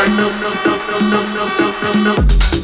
Fight no, no, no, no, no, no, no, no, no.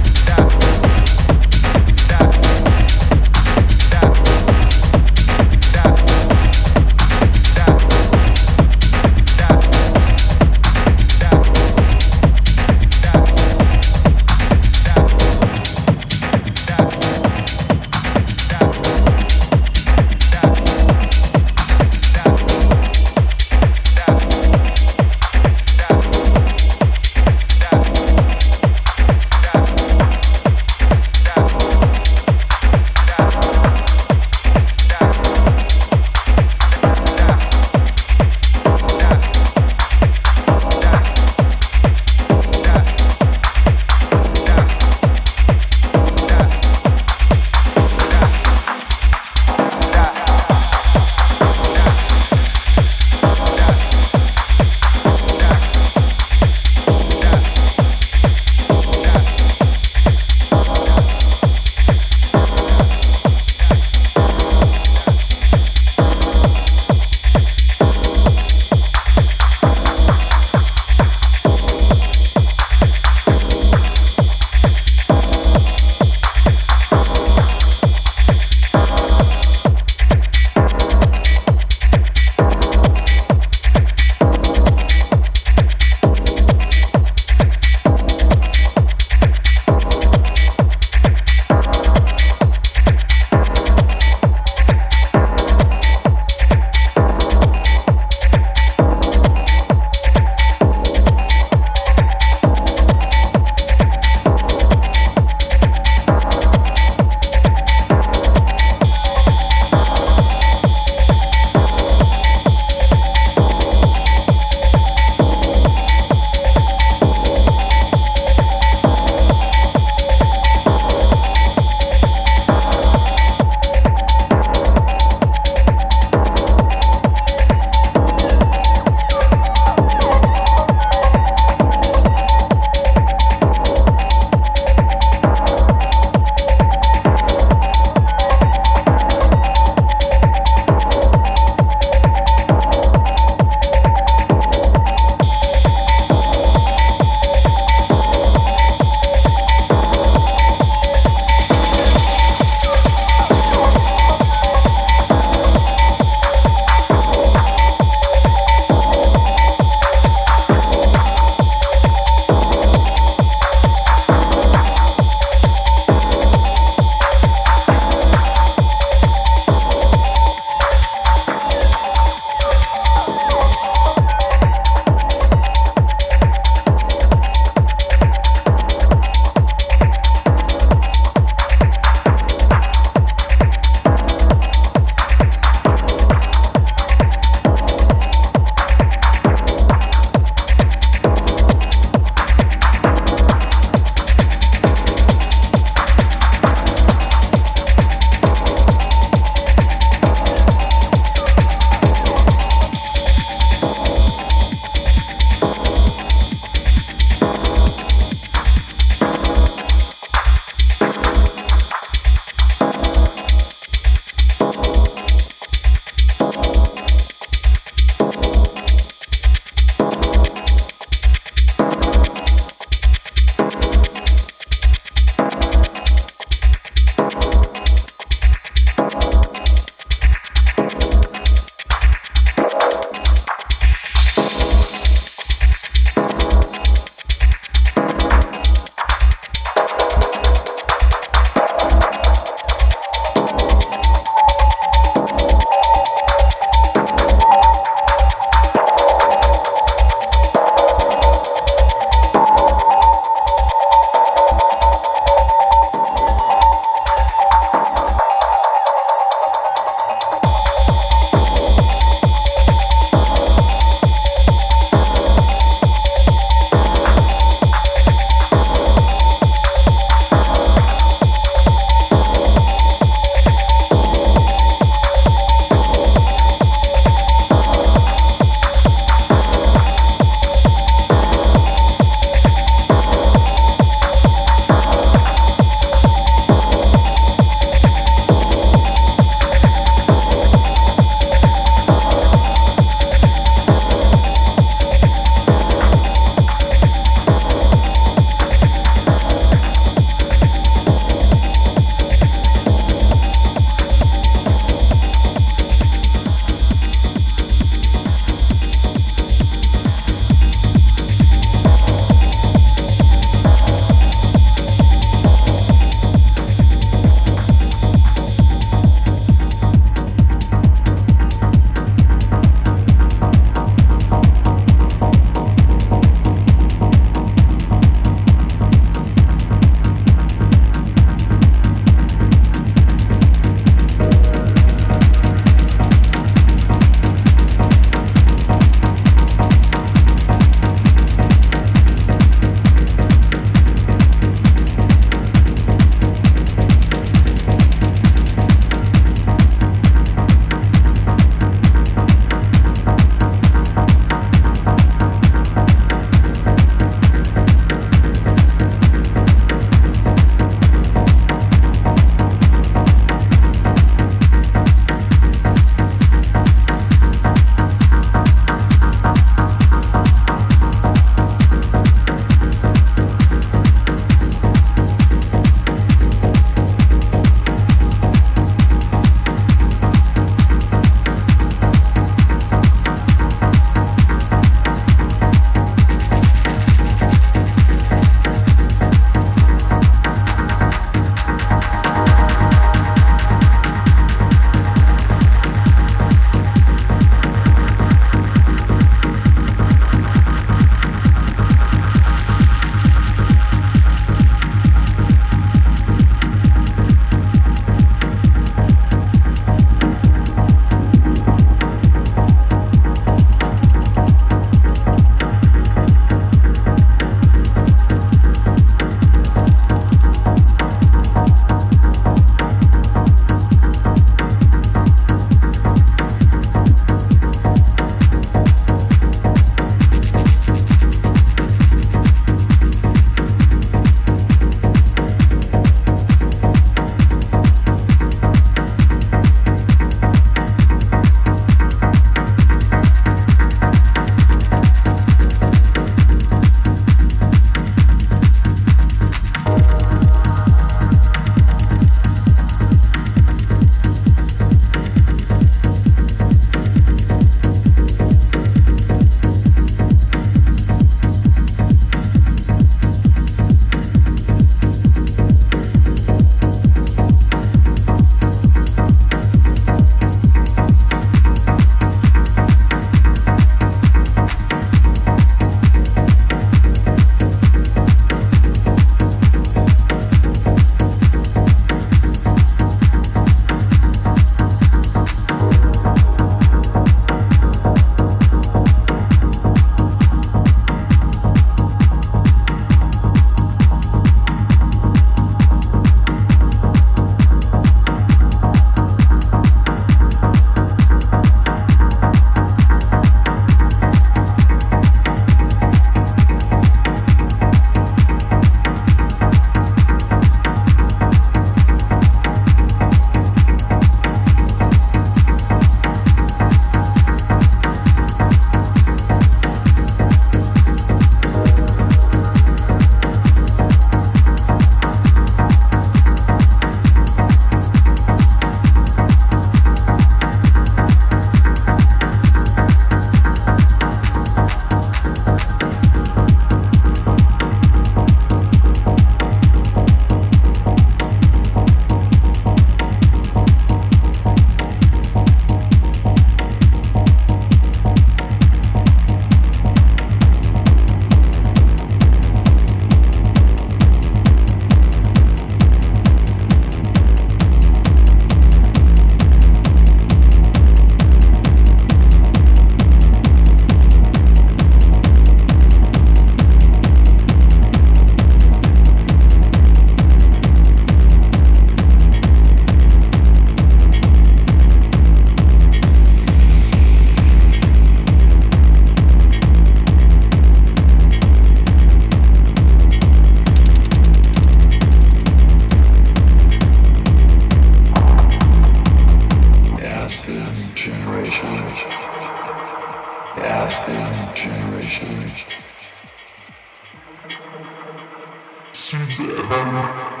seems to ever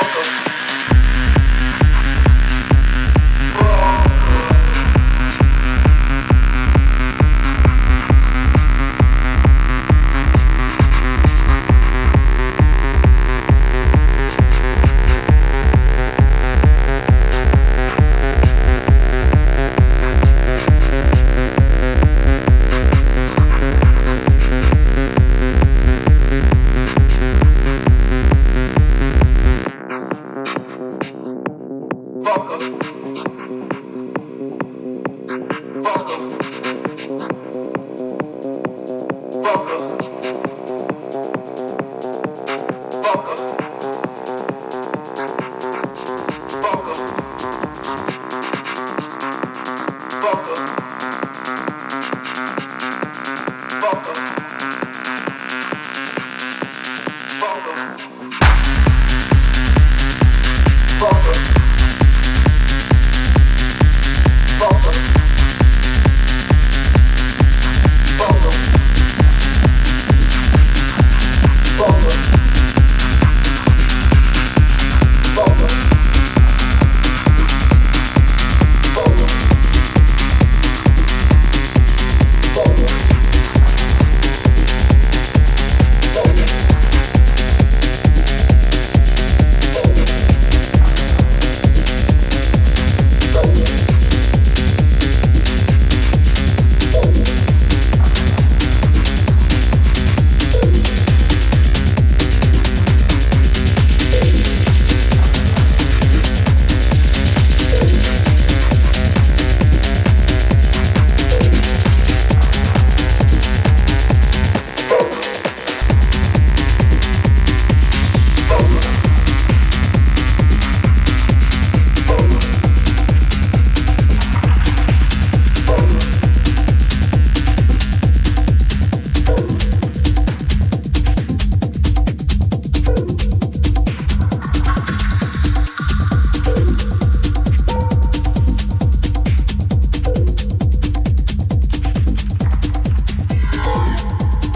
loco.